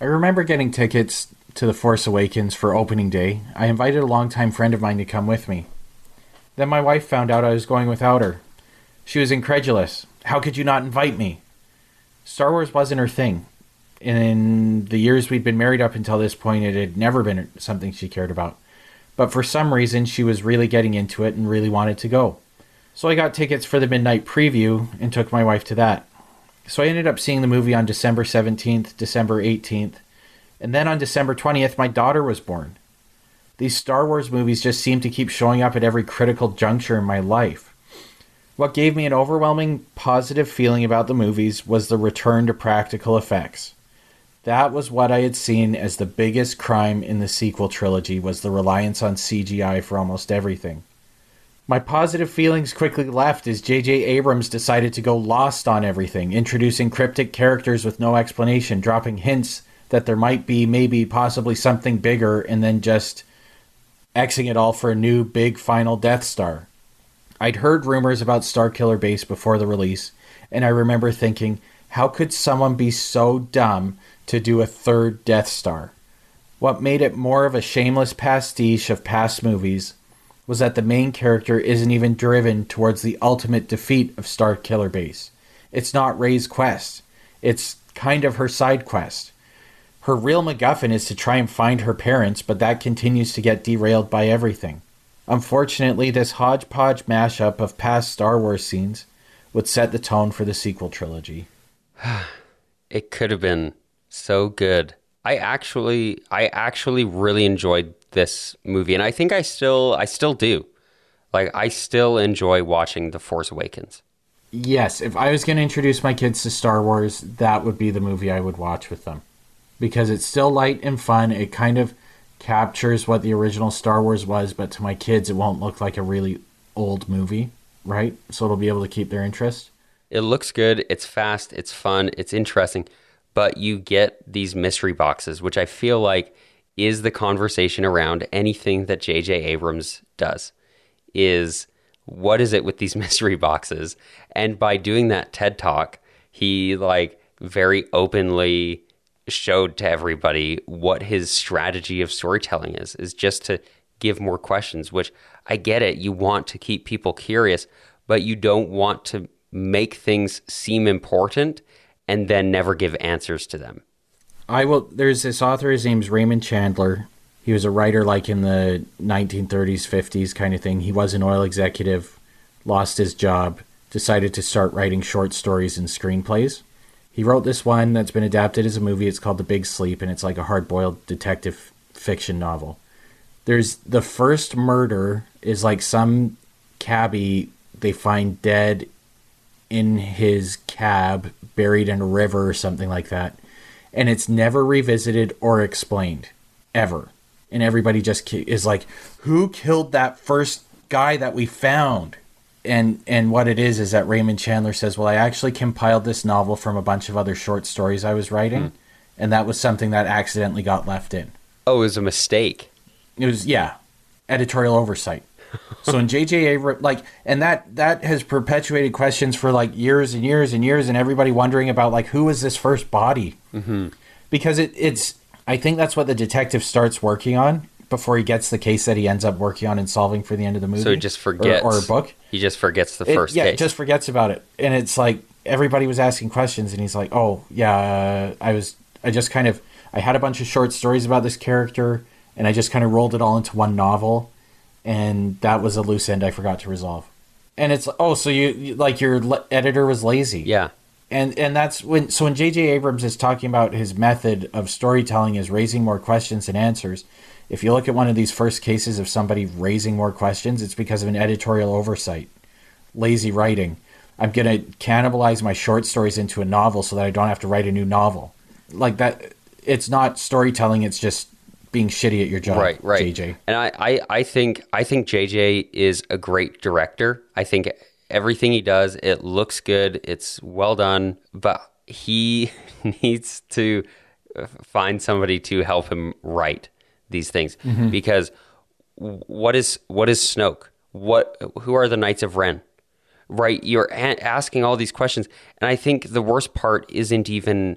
I remember getting tickets to The Force Awakens for opening day. I invited a longtime friend of mine to come with me. Then my wife found out I was going without her. She was incredulous. How could you not invite me? Star Wars wasn't her thing. In the years we'd been married up until this point, it had never been something she cared about. But for some reason, she was really getting into it and really wanted to go. So I got tickets for the midnight preview and took my wife to that. So I ended up seeing the movie on December 17th, December 18th, and then on December 20th, my daughter was born. These Star Wars movies just seem to keep showing up at every critical juncture in my life. What gave me an overwhelming positive feeling about the movies was the return to practical effects. That was what I had seen as the biggest crime in the sequel trilogy was the reliance on CGI for almost everything. My positive feelings quickly left as J.J. Abrams decided to go lost on everything, introducing cryptic characters with no explanation, dropping hints that there might be maybe possibly something bigger, and then just Xing it all for a new big final Death Star. I'd heard rumors about Starkiller Base before the release, and I remember thinking, how could someone be so dumb to do a third Death Star? What made it more of a shameless pastiche of past movies was that the main character isn't even driven towards the ultimate defeat of Starkiller Base. It's not Rey's quest. It's kind of her side quest. Her real MacGuffin is to try and find her parents, but that continues to get derailed by everything. Unfortunately, this hodgepodge mashup of past Star Wars scenes would set the tone for the sequel trilogy. it could have been so good. I actually I actually really enjoyed this movie and I think I still I still do. Like I still enjoy watching The Force Awakens. Yes, if I was going to introduce my kids to Star Wars, that would be the movie I would watch with them. Because it's still light and fun. It kind of captures what the original Star Wars was, but to my kids, it won't look like a really old movie, right? So it'll be able to keep their interest. It looks good. It's fast. It's fun. It's interesting. But you get these mystery boxes, which I feel like is the conversation around anything that J.J. Abrams does. Is what is it with these mystery boxes? And by doing that TED talk, he like very openly showed to everybody what his strategy of storytelling is is just to give more questions which i get it you want to keep people curious but you don't want to make things seem important and then never give answers to them i will there's this author his name's raymond chandler he was a writer like in the 1930s 50s kind of thing he was an oil executive lost his job decided to start writing short stories and screenplays he wrote this one that's been adapted as a movie. It's called The Big Sleep, and it's like a hard boiled detective fiction novel. There's the first murder is like some cabbie they find dead in his cab, buried in a river or something like that. And it's never revisited or explained, ever. And everybody just is like, who killed that first guy that we found? and and what it is is that Raymond Chandler says, "Well, I actually compiled this novel from a bunch of other short stories I was writing, mm. and that was something that accidentally got left in." Oh, it was a mistake. It was yeah, editorial oversight. So in JJ Abrams, like, and that that has perpetuated questions for like years and years and years, and everybody wondering about like who was this first body, mm-hmm. because it it's I think that's what the detective starts working on before he gets the case that he ends up working on and solving for the end of the movie. So he just forgets, or, or a book. He just forgets the first. It, yeah, case. just forgets about it, and it's like everybody was asking questions, and he's like, "Oh yeah, I was. I just kind of. I had a bunch of short stories about this character, and I just kind of rolled it all into one novel, and that was a loose end I forgot to resolve." And it's oh, so you like your le- editor was lazy. Yeah. And and that's when so when J.J. Abrams is talking about his method of storytelling is raising more questions than answers if you look at one of these first cases of somebody raising more questions, it's because of an editorial oversight, lazy writing. I'm going to cannibalize my short stories into a novel so that I don't have to write a new novel. Like that, it's not storytelling. It's just being shitty at your job. Right, right. JJ. And I, I, I think, I think JJ is a great director. I think everything he does, it looks good. It's well done, but he needs to find somebody to help him write these things mm-hmm. because what is what is Snoke? What who are the Knights of Ren? Right, you're a- asking all these questions, and I think the worst part isn't even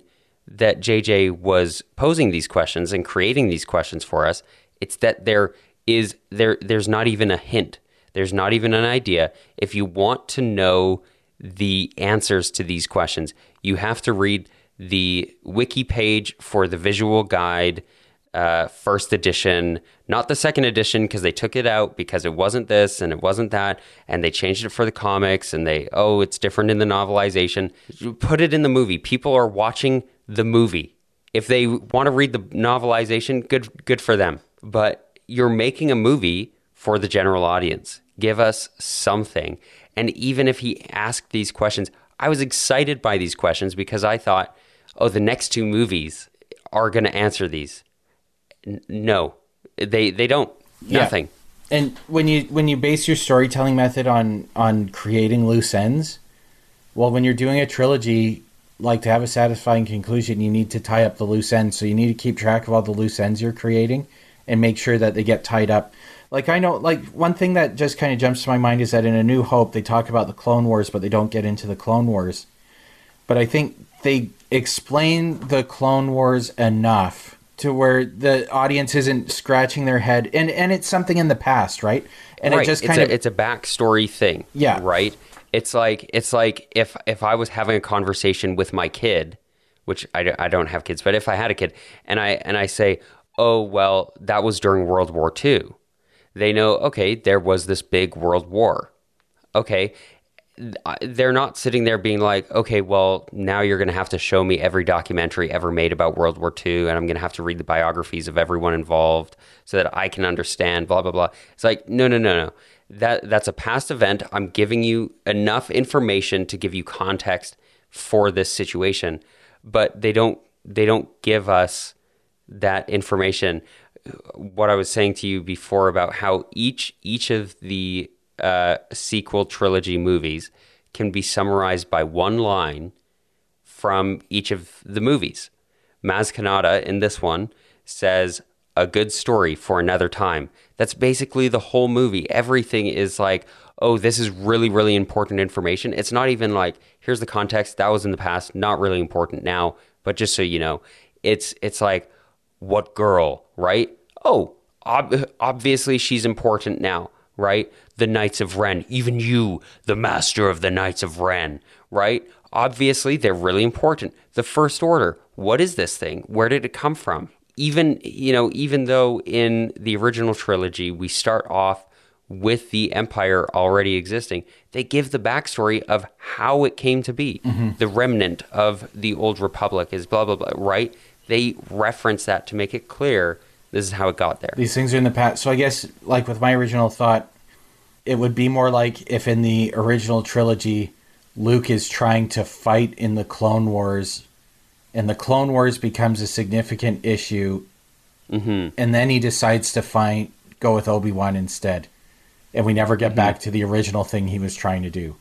that JJ was posing these questions and creating these questions for us. It's that there is there there's not even a hint. There's not even an idea. If you want to know the answers to these questions, you have to read the wiki page for the visual guide uh, first edition, not the second edition because they took it out because it wasn't this and it wasn't that, and they changed it for the comics and they oh it's different in the novelization. Put it in the movie. People are watching the movie. If they want to read the novelization, good good for them. But you're making a movie for the general audience. Give us something. And even if he asked these questions, I was excited by these questions because I thought, oh, the next two movies are going to answer these N- no, they they don't. Yeah. Nothing. And when you when you base your storytelling method on on creating loose ends, well, when you're doing a trilogy, like to have a satisfying conclusion, you need to tie up the loose ends. So you need to keep track of all the loose ends you're creating and make sure that they get tied up. Like I know, like one thing that just kind of jumps to my mind is that in A New Hope they talk about the Clone Wars, but they don't get into the Clone Wars. But I think they explain the Clone Wars enough to where the audience isn't scratching their head, and and it's something in the past, right? And right. it just it's kind a, of it's a backstory thing. Yeah. Right. It's like it's like if if I was having a conversation with my kid, which I, I don't have kids, but if I had a kid and I and I say, oh well, that was during World War II, they know okay, there was this big World War. Okay, they're not sitting there being like, okay, well, now you're going to have to show me every documentary ever made about World War II, and I'm going to have to read the biographies of everyone involved so that I can understand. Blah blah blah. It's like, no, no, no, no. That that's a past event. I'm giving you enough information to give you context for this situation, but they don't they don't give us that information. What I was saying to you before about how each each of the uh, sequel trilogy movies can be summarized by one line from each of the movies. Maz Kanata in this one says, a good story for another time. That's basically the whole movie. Everything is like, oh, this is really, really important information. It's not even like, here's the context. That was in the past, not really important now, but just so you know, it's it's like, what girl, right? Oh, ob- obviously she's important now, right? The Knights of Ren, even you, the master of the Knights of Ren, right? Obviously, they're really important. The First Order, what is this thing? Where did it come from? Even, you know, even though in the original trilogy we start off with the Empire already existing, they give the backstory of how it came to be. Mm-hmm. The remnant of the Old Republic is blah, blah, blah, right? They reference that to make it clear this is how it got there. these things are in the past. So I guess, like with my original thought, it would be more like if in the original trilogy, Luke is trying to fight in the Clone Wars, and the Clone Wars becomes a significant issue, hmm and then he decides to find go with Obi Wan instead, and we never get back to the original thing he was trying to do.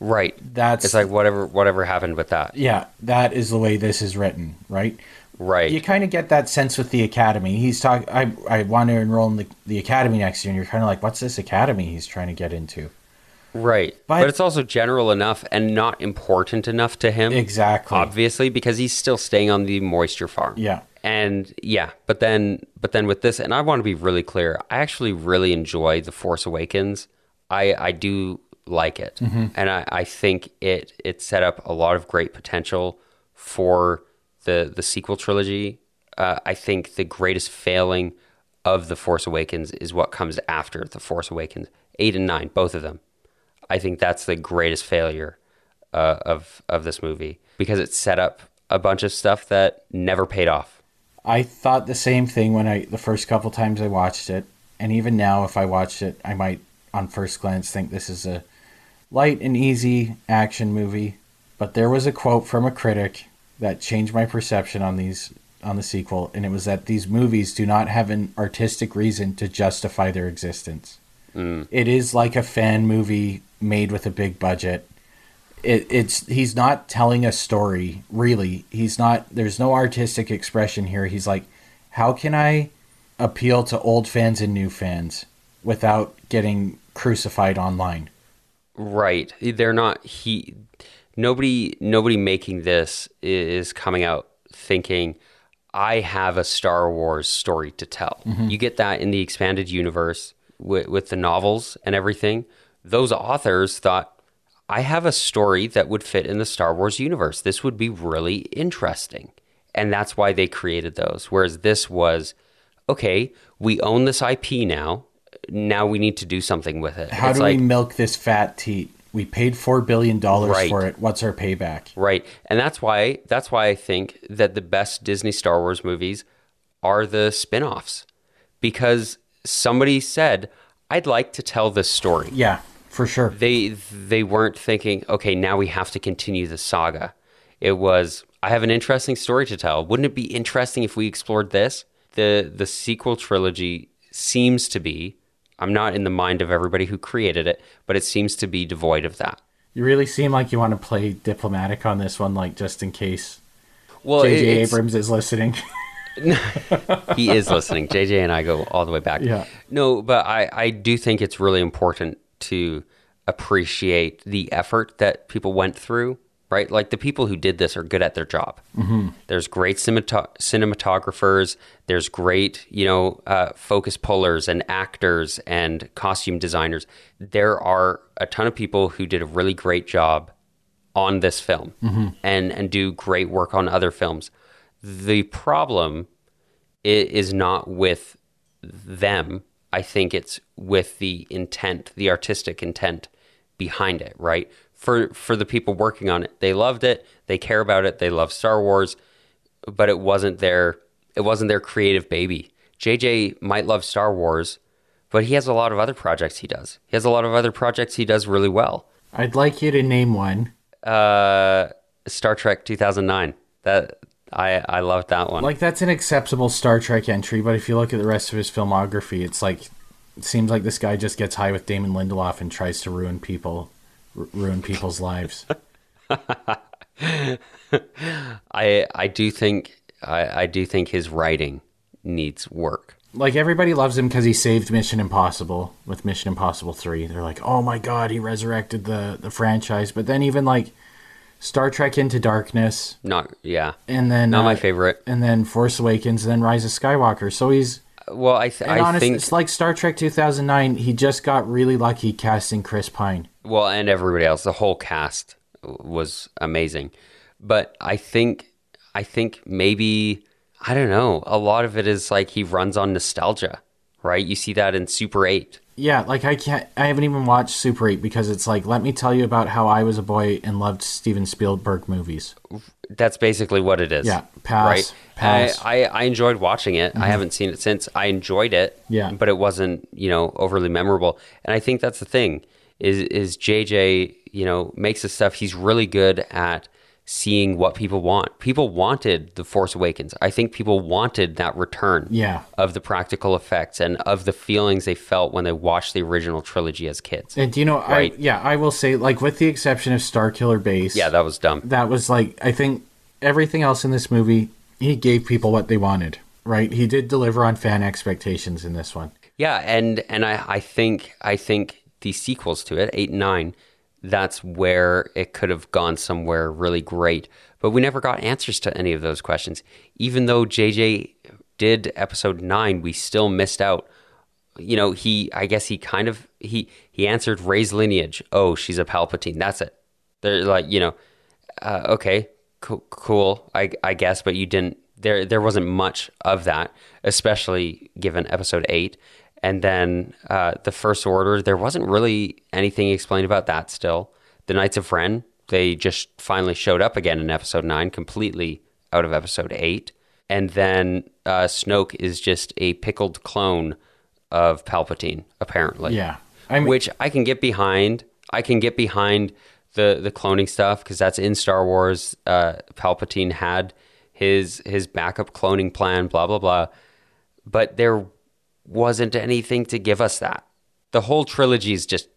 Right. That's It's like whatever whatever happened with that. yeah, that is the way this is written, right? Right. You kind of get that sense with the academy. He's talking. I I want to enroll in the, the academy next year, and you're kind of like, what's this academy he's trying to get into? Right. But- But, it's also general enough and not important enough to him. Exactly. Obviously, because he's still staying on the moisture farm. Yeah. And yeah, but then but then with this, and I want to be really clear, I actually really enjoy The Force Awakens. I I do like it. And I, I think it it set up a lot of great potential for the the sequel trilogy. Uh, I think the greatest failing of The Force Awakens is what comes after The Force Awakens. Eight and nine, both of them. I think that's the greatest failure uh, of of this movie because it set up a bunch of stuff that never paid off. I thought the same thing when I the first couple times I watched it, and even now, if I watched it, I might, on first glance, think this is a light and easy action movie. But there was a quote from a critic that changed my perception on these on the sequel, and it was that these movies do not have an artistic reason to justify their existence. Mm. It is like a fan movie made with a big budget. It, it's he's not telling a story really. He's not. There's no artistic expression here. He's like, how can I appeal to old fans and new fans without getting crucified online? Right. They're not he nobody nobody making this is coming out thinking, I have a Star Wars story to tell. Mm-hmm. You get that in the expanded universe with, with the novels and everything. Those authors thought, I have a story that would fit in the Star Wars universe. This would be really interesting. And that's why they created those. Whereas this was, okay, we own this IP now. Now we need to do something with it. How It's do like, we milk this fat teat? We paid four billion dollars Right. for it. What's our payback? Right. And that's why that's why I think that the best Disney Star Wars movies are the spin-offs. Because somebody said, I'd like to tell this story. Yeah, for sure. They they weren't thinking, okay, now we have to continue the saga. It was I have an interesting story to tell. Wouldn't it be interesting if we explored this? The the sequel trilogy seems to be I'm not in the mind of everybody who created it, but it seems to be devoid of that. You really seem like you want to play diplomatic on this one, like just in case Well, J.J. Abrams is listening. he is listening. JJ and I go all the way back. Yeah. No, but I, I do think it's really important to appreciate the effort that people went through, right? Like the people who did this are good at their job. Mm-hmm. There's great cinemat- cinematographers. There's great, you know, uh, focus pullers and actors and costume designers. There are a ton of people who did a really great job on this film and and do great work on other films. The problem is not with them. I think it's with the intent, the artistic intent behind it, right? For for the people working on it, they loved it, they care about it, they love Star Wars, but it wasn't their it wasn't their creative baby. JJ might love Star Wars, but he has a lot of other projects he does. He has a lot of other projects he does really well. I'd like you to name one. Uh, Star Trek 2009. That I I loved that one. Like that's an acceptable Star Trek entry, but if you look at the rest of his filmography, it's like it seems like this guy just gets high with Damon Lindelof and tries to ruin people, r- ruin people's lives. I I do think I, I do think his writing needs work. Like everybody loves him because he saved Mission Impossible with Mission Impossible Three. They're like, oh my god, he resurrected the the franchise. But then even like Star Trek Into Darkness, Not yeah. and then Not my uh, favorite. and then Force Awakens, then Rise of Skywalker. So he's Well, I th- I honestly, think it's like Star Trek 2009. He just got really lucky casting Chris Pine. well, and everybody else, the whole cast was amazing. But I think I think maybe I don't know. A lot of it is like he runs on nostalgia, right? You see that in Super Eight. Yeah, like I can't. I haven't even watched Super 8 because it's like, let me tell you about how I was a boy and loved Steven Spielberg movies. That's basically what it is. Yeah, pass, Right. pass. Mm-hmm. I, I, I enjoyed watching it. I haven't seen it since. I enjoyed it. Yeah. But it wasn't, you know, overly memorable. And I think that's the thing is is JJ, you know, makes the stuff. He's really good at seeing what people want. People wanted The Force Awakens. I think people wanted that return Yeah. of the practical effects and of the feelings they felt when they watched the original trilogy as kids. And do you know, Right. I yeah, I will say, like with the exception of Starkiller Base, Yeah, that was dumb. that was like I think everything else in this movie, he gave people what they wanted. Right? He did deliver on fan expectations in this one. Yeah, and and I, I think I think the sequels to it, eight and nine, that's where it could have gone somewhere really great. But we never got answers to any of those questions. Even though JJ did episode nine, we still missed out. You know, he I guess he kind of he he answered Rey's lineage. Oh, she's a Palpatine. That's it. They're like, you know, uh, okay, cool, cool, I, I guess, but you didn't. There, there wasn't much of that, especially given episode eight, and then uh, the First Order. There wasn't really anything explained about that. Still, the Knights of Ren. They just finally showed up again in episode nine, completely out of episode eight, and then uh, Snoke is just a pickled clone of Palpatine, apparently Yeah. I mean, which I can get behind. I can get behind the the cloning stuff because that's in Star Wars. Uh, Palpatine had his his backup cloning plan, blah blah blah. But there wasn't anything to give us that. The whole trilogy is just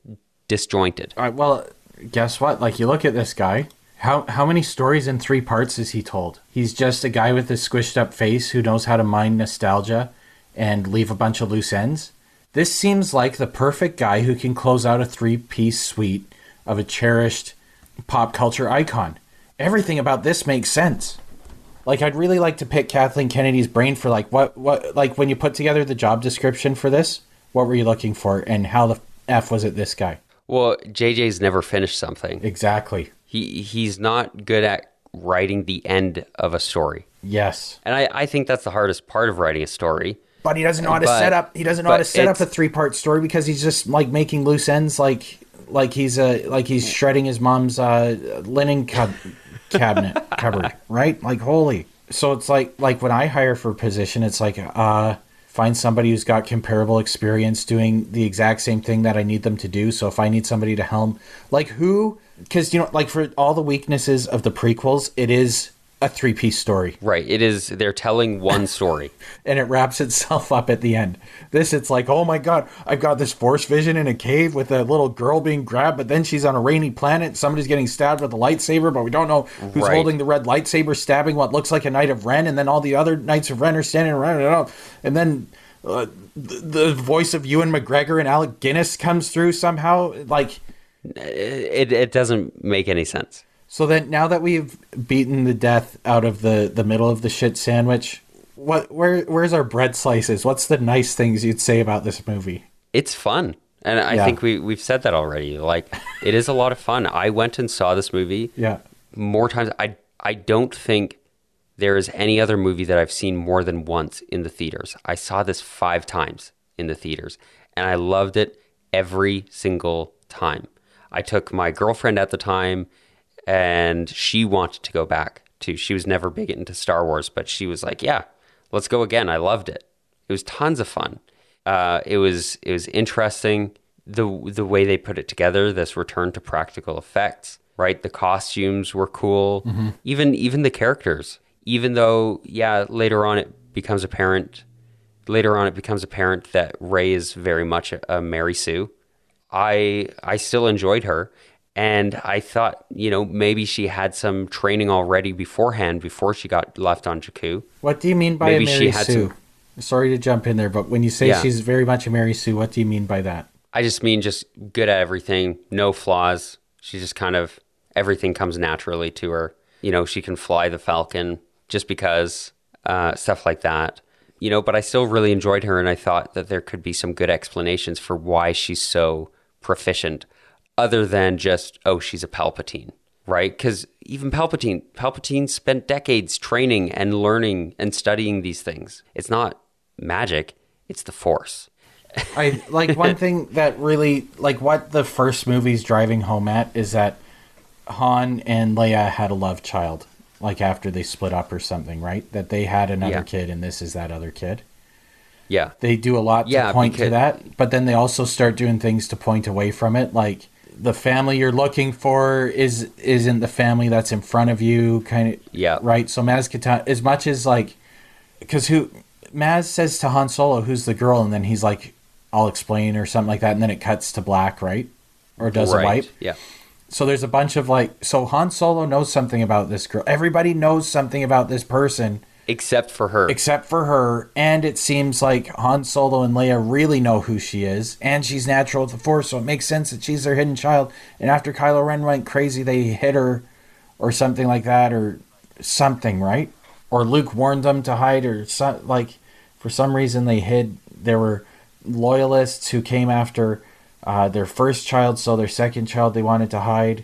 disjointed. All right, well, guess what? Like you look at this guy. How how many stories in three parts is he told? He's just a guy with a squished up face who knows how to mine nostalgia and leave a bunch of loose ends. This seems like the perfect guy who can close out a three piece suite of a cherished pop culture icon. Everything about this makes sense. Like I'd really like to pick Kathleen Kennedy's brain for like what what like when you put together the job description for this, what were you looking for and how the f was it this guy? Well, JJ's never finished something. Exactly. He he's not good at writing the end of a story. Yes. And I, I think that's the hardest part of writing a story. But he doesn't know how to But- set up he doesn't know how to set up a three part story because he's just like making loose ends like like he's uh like he's shredding his mom's uh linen cub- cabinet cupboard, right? Like holy. So it's like like when I hire for a position, it's like uh find somebody who's got comparable experience doing the exact same thing that I need them to do. So if I need somebody to helm like who because you know like for all the weaknesses of the prequels, it is a three piece story Right. It is they're telling one story. and it wraps itself up at the end. This, it's like, oh my god, I've got this force vision in a cave with a little girl being grabbed, but then she's on a rainy planet. Somebody's getting stabbed with a lightsaber, but we don't know who's Right. holding the red lightsaber, stabbing what looks like a Knight of Ren, and then all the other Knights of Ren are standing around it up, and then. Uh, the, the voice of Ewan McGregor and Alec Guinness comes through somehow. Like, It it doesn't make any sense. So then now that we've beaten the death out of the the middle of the shit sandwich, what where where's our bread slices? What's the nice things you'd say about this movie? It's fun. And I Yeah. think we we've said that already. Like it is a lot of fun. I went and saw this movie Yeah. more times. I I don't think there is any other movie that I've seen more than once in the theaters. I saw this five times in the theaters, and I loved it every single time. I took my girlfriend at the time, and she wanted to go back to. She was never big into Star Wars, but she was like, "Yeah, let's go again." I loved it. It was tons of fun. Uh, it was it was interesting the the way they put it together. This return to practical effects, right? The costumes were cool. Even even the characters. Even though, yeah, later on it becomes apparent. Later on, it becomes apparent that Rey is very much a, a Mary Sue. I I still enjoyed her, and I thought you know maybe she had some training already beforehand before she got left on Jakku. What do you mean by Maybe Mary had Sue? Sorry to jump in there, but when you say Yeah. she's very much a Mary Sue, what do you mean by that? I just mean just good at everything, no flaws. She just kind of everything comes naturally to her. You know, she can fly the Falcon just because uh, stuff like that. You know, but I still really enjoyed her, and I thought that there could be some good explanations for why she's so proficient, other than just oh, she's a Palpatine, right? Because even Palpatine, Palpatine spent decades training and learning and studying these things. It's not magic; it's the Force. I like one thing that really like what the first movie's driving home at is that Han and Leia had a love child, like after they split up or something, right? That they had another Yeah. kid and this is that other kid. Yeah, They do a lot to Yeah, point to that, but then they also start doing things to point away from it, like the family you're looking for is isn't the family that's in front of you, kind of. Yeah. Right. So Maz as much as like, because who Maz says to Han Solo, "Who's the girl?" and then he's like, "I'll explain" or something like that, and then it cuts to black, right? Or does a wipe. Yeah. So there's a bunch of like, so Han Solo knows something about this girl. Everybody knows something about this person Except for her. except for her. And it seems like Han Solo and Leia really know who she is, and she's natural with the Force, so it makes sense that she's their hidden child. And after Kylo Ren went crazy, they hit her, or something like that, or something, right? Or Luke warned them to hide, or so, like for some reason they hid. There were loyalists who came after uh, their first child, so their second child they wanted to hide.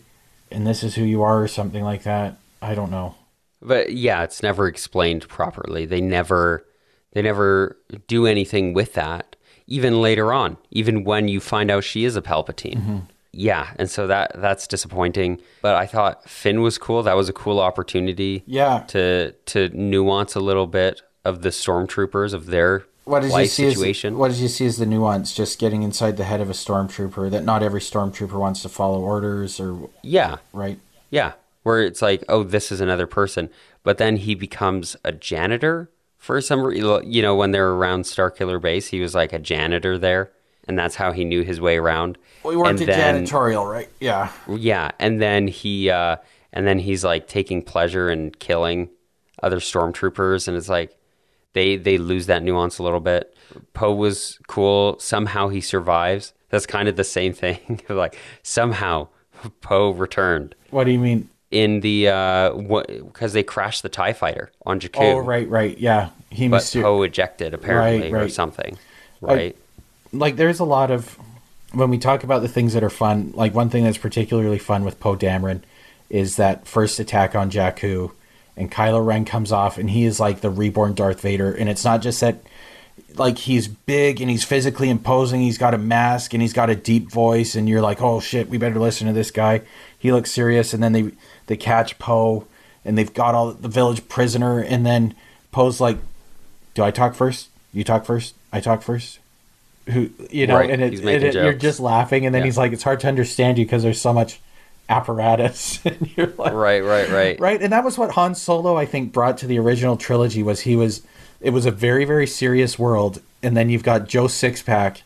And this is who you are, or something like that. I don't know. But yeah, it's never explained properly. They never they never do anything with that. Even later on, even when you find out she is a Palpatine. Mm-hmm. Yeah, and so that that's disappointing. But I thought Finn was cool. That was a cool opportunity Yeah. to to nuance a little bit of the stormtroopers of their what did you see situation. As, what did you see as the nuance? Just getting inside the head of a stormtrooper. That not every stormtrooper wants to follow orders, or yeah, right? Yeah, where it's like, oh, this is another person, but then he becomes a janitor for some reason. You know, when they're around Starkiller Base, he was like a janitor there, and that's how he knew his way around. We worked and at then, janitorial, right? Yeah. Yeah, and then he, uh, and then he's like taking pleasure in killing other stormtroopers, and it's like they they lose that nuance a little bit. Poe was cool. Somehow he survives. That's kind of the same thing. like somehow Poe returned. What do you mean? In the uh because they crashed the Tie Fighter on Jakku. Oh, right, right, yeah. He but myster- Poe ejected apparently Right, or something, right? like there's a lot of when we talk about the things that are fun like one thing that's particularly fun with poe dameron is that first attack on jakku and kylo ren comes off and he is like the reborn darth vader and it's not just that like he's big and he's physically imposing he's got a mask and he's got a deep voice and you're like oh shit we better listen to this guy he looks serious and then they they catch poe and they've got all the village prisoner and then poe's like do i talk first? You talk first? I talk first? Who you know Right, and, it, and it, you're just laughing and then Yeah. he's like it's hard to understand you because there's so much apparatus. And you're like right, right, right, right and that was what han solo i think brought to the original trilogy was he was it was a very very serious world and then you've got joe sixpack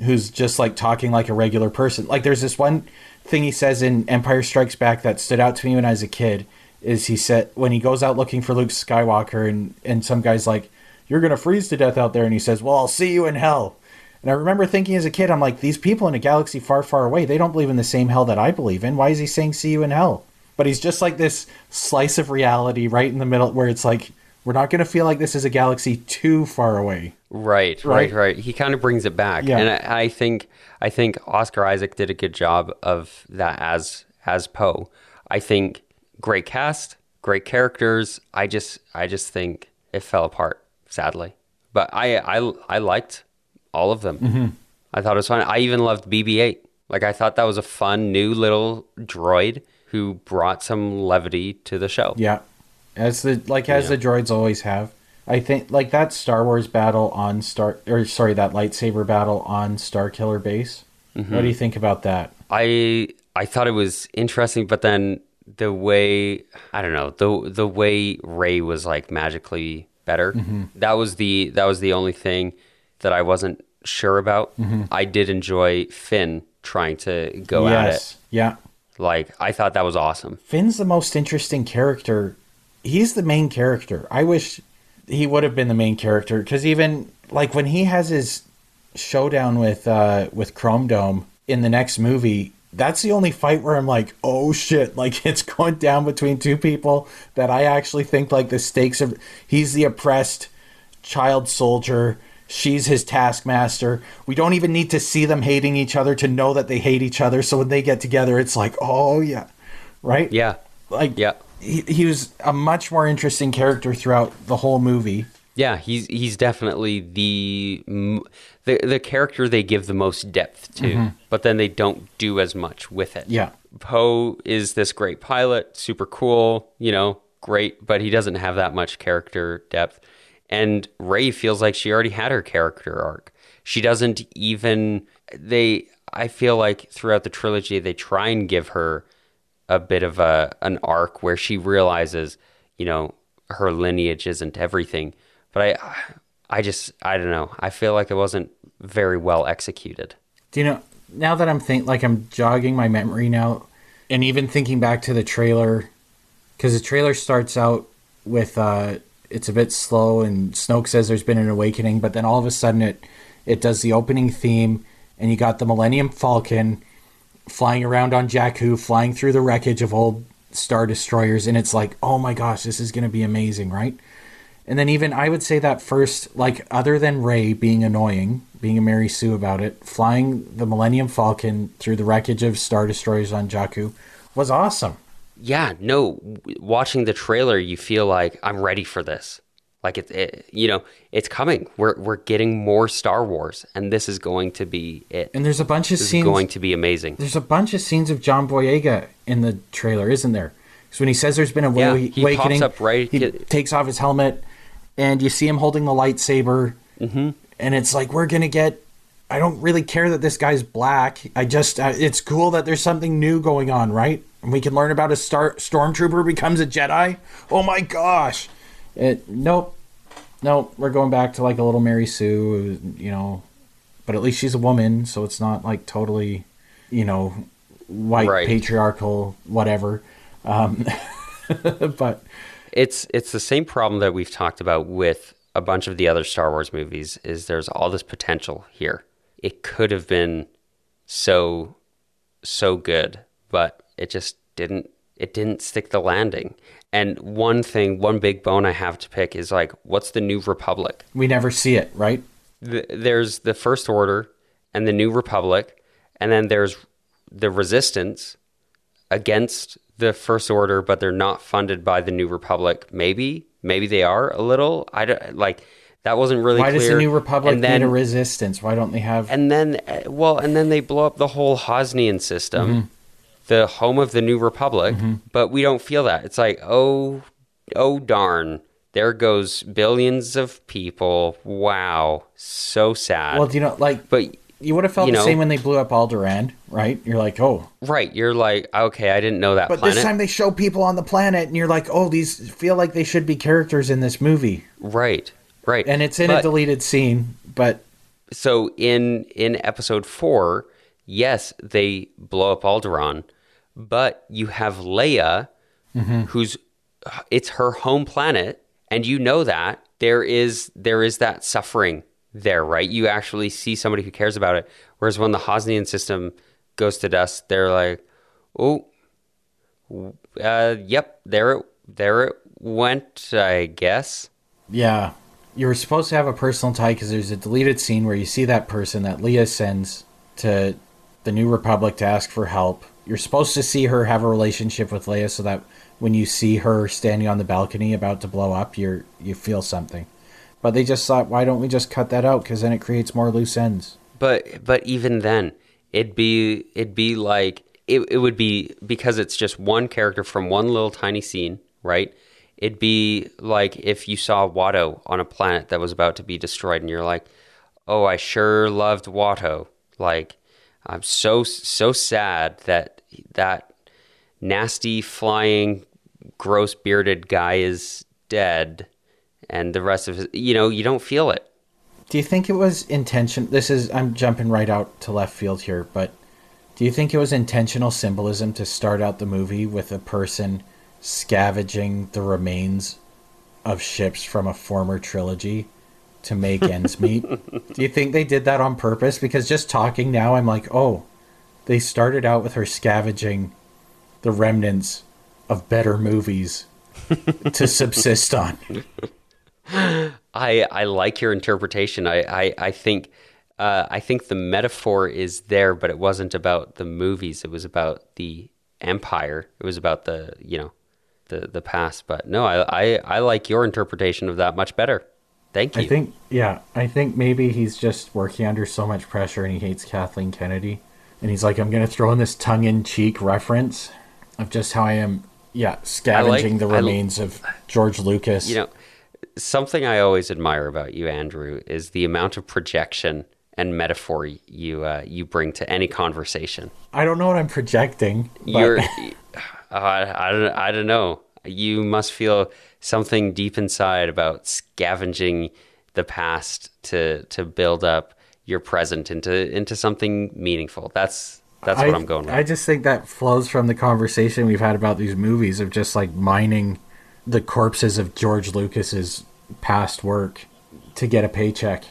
who's just like talking like a regular person. Like there's this one thing he says in empire strikes back that stood out to me when i was a kid is he said when he goes out looking for luke skywalker and and some guy's like you're gonna freeze to death out there and he says well i'll see you in hell and I remember thinking as a kid, I'm like, these people in a galaxy far, far away, they don't believe in the same hell that I believe in. Why is he saying see you in hell? But he's just like this slice of reality right in the middle where it's like, we're not going to feel like this is a galaxy too far away. right, Right? right, right. He kind of brings it back, Yeah. and I, I think I think Oscar Isaac did a good job of that as as Poe. I think great cast, great characters. I just I just think it fell apart sadly, but I I I liked all of them. Mm-hmm. I thought it was fun. I even loved BB-8. Like I thought that was a fun new little droid who brought some levity to the show. Yeah. As the, like, as the droids always have. I think, like, that Star Wars battle on Star, or sorry, that lightsaber battle on Starkiller Base. Mm-hmm. What do you think about that? I I thought it was interesting, but then the way I don't know the the way Rey was like magically better. Mm-hmm. That was the that was the only thing that I wasn't sure about. Mm-hmm. I did enjoy Finn trying to go at it. Yeah. Like I thought that was awesome. Finn's the most interesting character. He's the main character. I wish he would have been the main character because even like when he has his showdown with uh with Chrome Dome in the next movie, that's the only fight where I'm like, oh shit! Like it's going down between two people that I actually think like the stakes of. He's the oppressed child soldier. She's his taskmaster. We don't even need to see them hating each other to know that they hate each other. So when they get together, it's like, oh yeah, right? Yeah, like yeah, he, he was a much more interesting character throughout the whole movie. yeah. He's he's definitely the the the character they give the most depth to, but then they don't do as much with it. Mm-hmm. Yeah. Poe is this great pilot, super cool, you know, great, but he doesn't have that much character depth. And Rey feels like she already had her character arc. She doesn't even they I feel like throughout the trilogy they try and give her a bit of a an arc where she realizes, you know, her lineage isn't everything. But I I just I don't know. I feel like it wasn't very well executed. Do you know now that I'm think like I'm jogging my memory now, and even thinking back to the trailer, because the trailer starts out with uh, it's a bit slow, and Snoke says there's been an awakening, but then all of a sudden it it does the opening theme, and you got the Millennium Falcon flying around on Jakku, flying through the wreckage of old star destroyers, and it's like, oh my gosh, this is going to be amazing, right? And then even I would say that first, like other than Rey being annoying, being a Mary Sue about it, flying the Millennium Falcon through the wreckage of star destroyers on Jakku was awesome. yeah, no, watching the trailer, you feel like I'm ready for this. Like it, it, you know, it's coming. We're we're getting more Star Wars, and this is going to be it. And there's a bunch of This scenes. going to be amazing. there's a bunch of scenes of John Boyega in the trailer, isn't there? Because when he says there's been a Yeah, wa- he pops up right- he get- takes off his helmet, and you see him holding the lightsaber, mm-hmm. and it's like we're gonna get. I don't really care that this guy's black. I just uh, it's cool that there's something new going on, right? And we can learn about a star stormtrooper becomes a Jedi. Oh my gosh! It, nope, nope. We're going back to like a little Mary Sue, you know. But at least she's a woman, so it's not like totally, you know, white Right. patriarchal whatever. Um, but it's it's the same problem that we've talked about with a bunch of the other Star Wars movies is there's all this potential here. It could have been so so good, but it just didn't it didn't stick the landing. And one thing, one big bone I have to pick is like, what's the New Republic? We never see it, right? The, there's the First Order and the New Republic, and then there's the Resistance against the First Order, but they're not funded by the New Republic. Maybe, maybe they are a little. I don't like that wasn't really Why clear. does the New Republic and then, need a resistance? Why don't they have? And then, uh, well, and then they blow up the whole Hosnian system, Mm-hmm. The home of the New Republic. Mm-hmm. But we don't feel that. It's like, oh, oh darn, there goes billions of people. Wow, so sad. well, do you know, like, but you would have felt the know- same when they blew up Alderaan, right? You're like, oh, right, you're like, okay, I didn't know that but planet. this time they show people on the planet, and you're like, oh, these feel like they should be characters in this movie, right, right, and it's in a deleted scene, but so in in episode four, yes, they blow up Alderaan, but you have Leia, who's it's her home planet, and you know that there is there is that suffering there, right? You actually see somebody who cares about it. Whereas when the Hosnian system goes to dust, they're like, oh, uh, yep, there it there it went, I guess. Yeah. You were supposed to have a personal tie because there's a deleted scene where you see that person that Leia sends to the New Republic to ask for help. You're supposed to see her have a relationship with Leia so that when you see her standing on the balcony about to blow up, you're you feel something. But they just thought, why don't we just cut that out? Because then it creates more loose ends. But but even then, it'd be it'd be like it, it would be because it's just one character from one little tiny scene, right? It'd be like if you saw Watto on a planet that was about to be destroyed, and you're like, "Oh, I sure loved Watto." Like, I'm so so sad that that nasty flying, gross bearded guy is dead, and the rest of his, you know, you don't feel it. Do you think it was intention? This is I'm jumping right out to left field here, but do you think it was intentional symbolism to start out the movie with a person scavenging the remains of ships from a former trilogy to make ends meet? do you think they did that on purpose? Because just talking now, I'm like, oh, they started out with her scavenging the remnants of better movies to subsist on. I I like your interpretation. I I, I think uh, I think the metaphor is there, but it wasn't about the movies. It was about the empire. It was about the you know the the past. But no, I I, I like your interpretation of that much better. Thank you. I think, yeah, I think maybe he's just working under so much pressure and he hates Kathleen Kennedy. And he's like, I'm going to throw in this tongue in cheek reference of just how I am, yeah, scavenging the I- remains of George Lucas. you know something I always admire about you, Andrew, is the amount of projection and metaphor you uh, you bring to any conversation. I don't know what I'm projecting. But You're, uh, I, I, don't, I don't know. You must feel something deep inside about scavenging the past to to build up your present into into something meaningful. That's that's what I'm going with. I just think that flows from the conversation we've had about these movies of just like mining the corpses of George Lucas's past work to get a paycheck.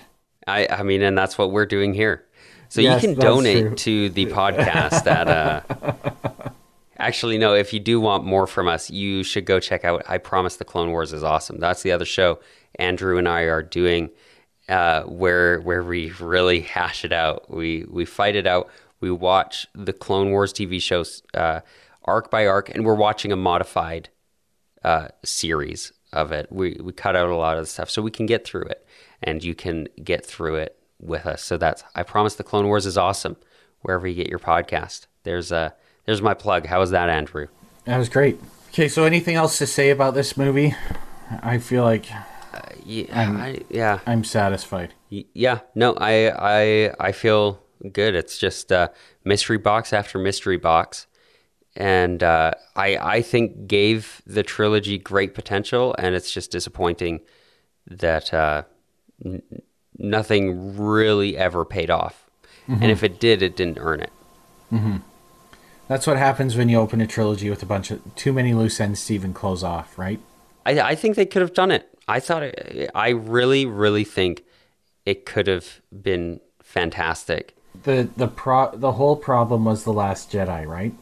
I, I mean, and that's what we're doing here. So Yes, you can donate true. to the podcast at. Uh, actually, no. If you do want more from us, you should go check out. I promise the Clone Wars is awesome. That's the other show Andrew and I are doing, uh, where where we really hash it out. We we fight it out. We watch the Clone Wars TV shows uh, arc by arc, and we're watching a modified uh, series of it. We we cut out a lot of the stuff so we can get through it, and you can get through it with us. So that's I promise the Clone Wars is awesome wherever you get your podcast. There's uh there's my plug. How was that, Andrew? That was great. Okay, so anything else to say about this movie? I feel like Yeah, I, yeah, I'm satisfied. Y- yeah. No, I I I feel good. It's just uh, mystery box after mystery box. And uh, I, I think gave the trilogy great potential, and it's just disappointing that uh, n- nothing really ever paid off. And if it did, it didn't earn it. That's what happens when you open a trilogy with a bunch of too many loose ends to even close off, right? I, I think they could have done it. I thought it, I really, really think it could have been fantastic. The the pro the whole problem was the last Jedi, right?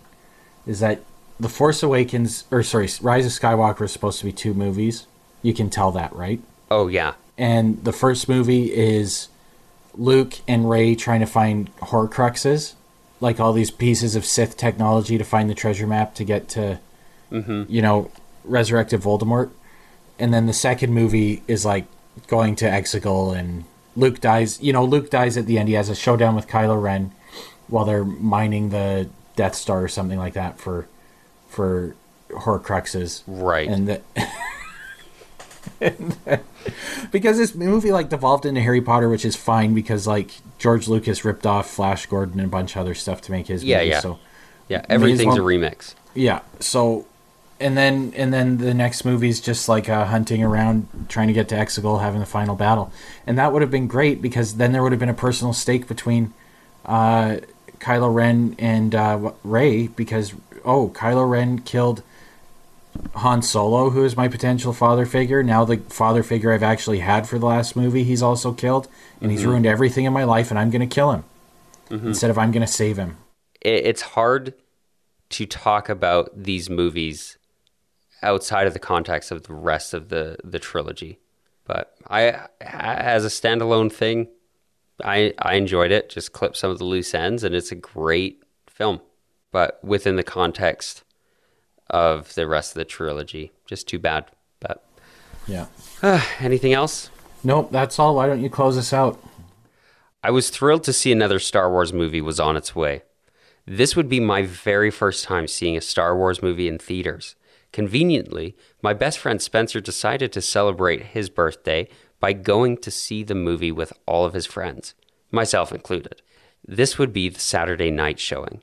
Is that The Force Awakens, or sorry, Rise of Skywalker is supposed to be two movies. You can tell that, right? Oh yeah, And the first movie is Luke and Rey trying to find Horcruxes, like all these pieces of Sith technology to find the treasure map to get to, mm-hmm. you know, resurrected Voldemort. And then the second movie is like going to Exegol and Luke dies. You know, Luke dies at the end. He has a showdown with Kylo Ren while they're mining the Death Star or something like that for for Horcruxes. right. And the, because this movie like devolved into Harry Potter, which is fine because like George Lucas ripped off Flash Gordon and a bunch of other stuff to make his Yeah, movie. yeah. So yeah, everything's well- a remix. yeah, so and then and then the next movie's just like uh, hunting around trying to get to Exegol, having the final battle, and that would have been great because then there would have been a personal stake between uh, Kylo Ren and uh, Rey because oh Kylo Ren killed Han Solo, who is my potential father figure. Now the father figure I've actually had for the last movie, he's also killed, and he's mm-hmm. ruined everything in my life, and I'm going to kill him mm-hmm. instead of I'm going to save him. it's hard to talk about these movies outside of the context of the rest of the the trilogy. But I, as a standalone thing, I I enjoyed it. Just clip some of the loose ends, and it's a great film. But within the context of the rest of the trilogy, just too bad. But Yeah. Uh, anything else? Nope, that's all. Why don't you close us out? I was thrilled to see another Star Wars movie was on its way. This would be my very first time seeing a Star Wars movie in theaters. Conveniently, my best friend Spencer decided to celebrate his birthday by going to see the movie with all of his friends, myself included. This would be the Saturday night showing.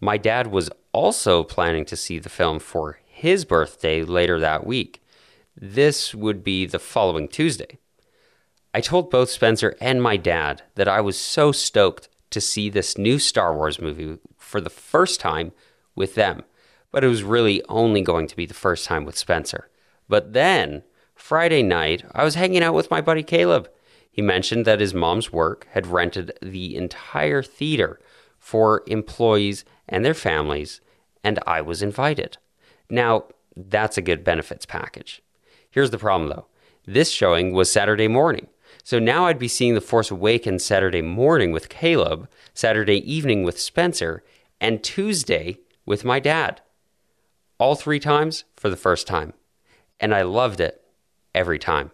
My dad was also planning to see the film for his birthday later that week. This would be the following Tuesday. I told both Spencer and my dad that I was so stoked to see this new Star Wars movie for the first time with them, but it was really only going to be the first time with Spencer. But then, Friday night, I was hanging out with my buddy Caleb. He mentioned that his mom's work had rented the entire theater for employees and their families, and I was invited. Now, that's a good benefits package. Here's the problem though this showing was Saturday morning. So now I'd be seeing The Force Awakens Saturday morning with Caleb, Saturday evening with Spencer, and Tuesday with my dad. All three times for the first time. And I loved it every time.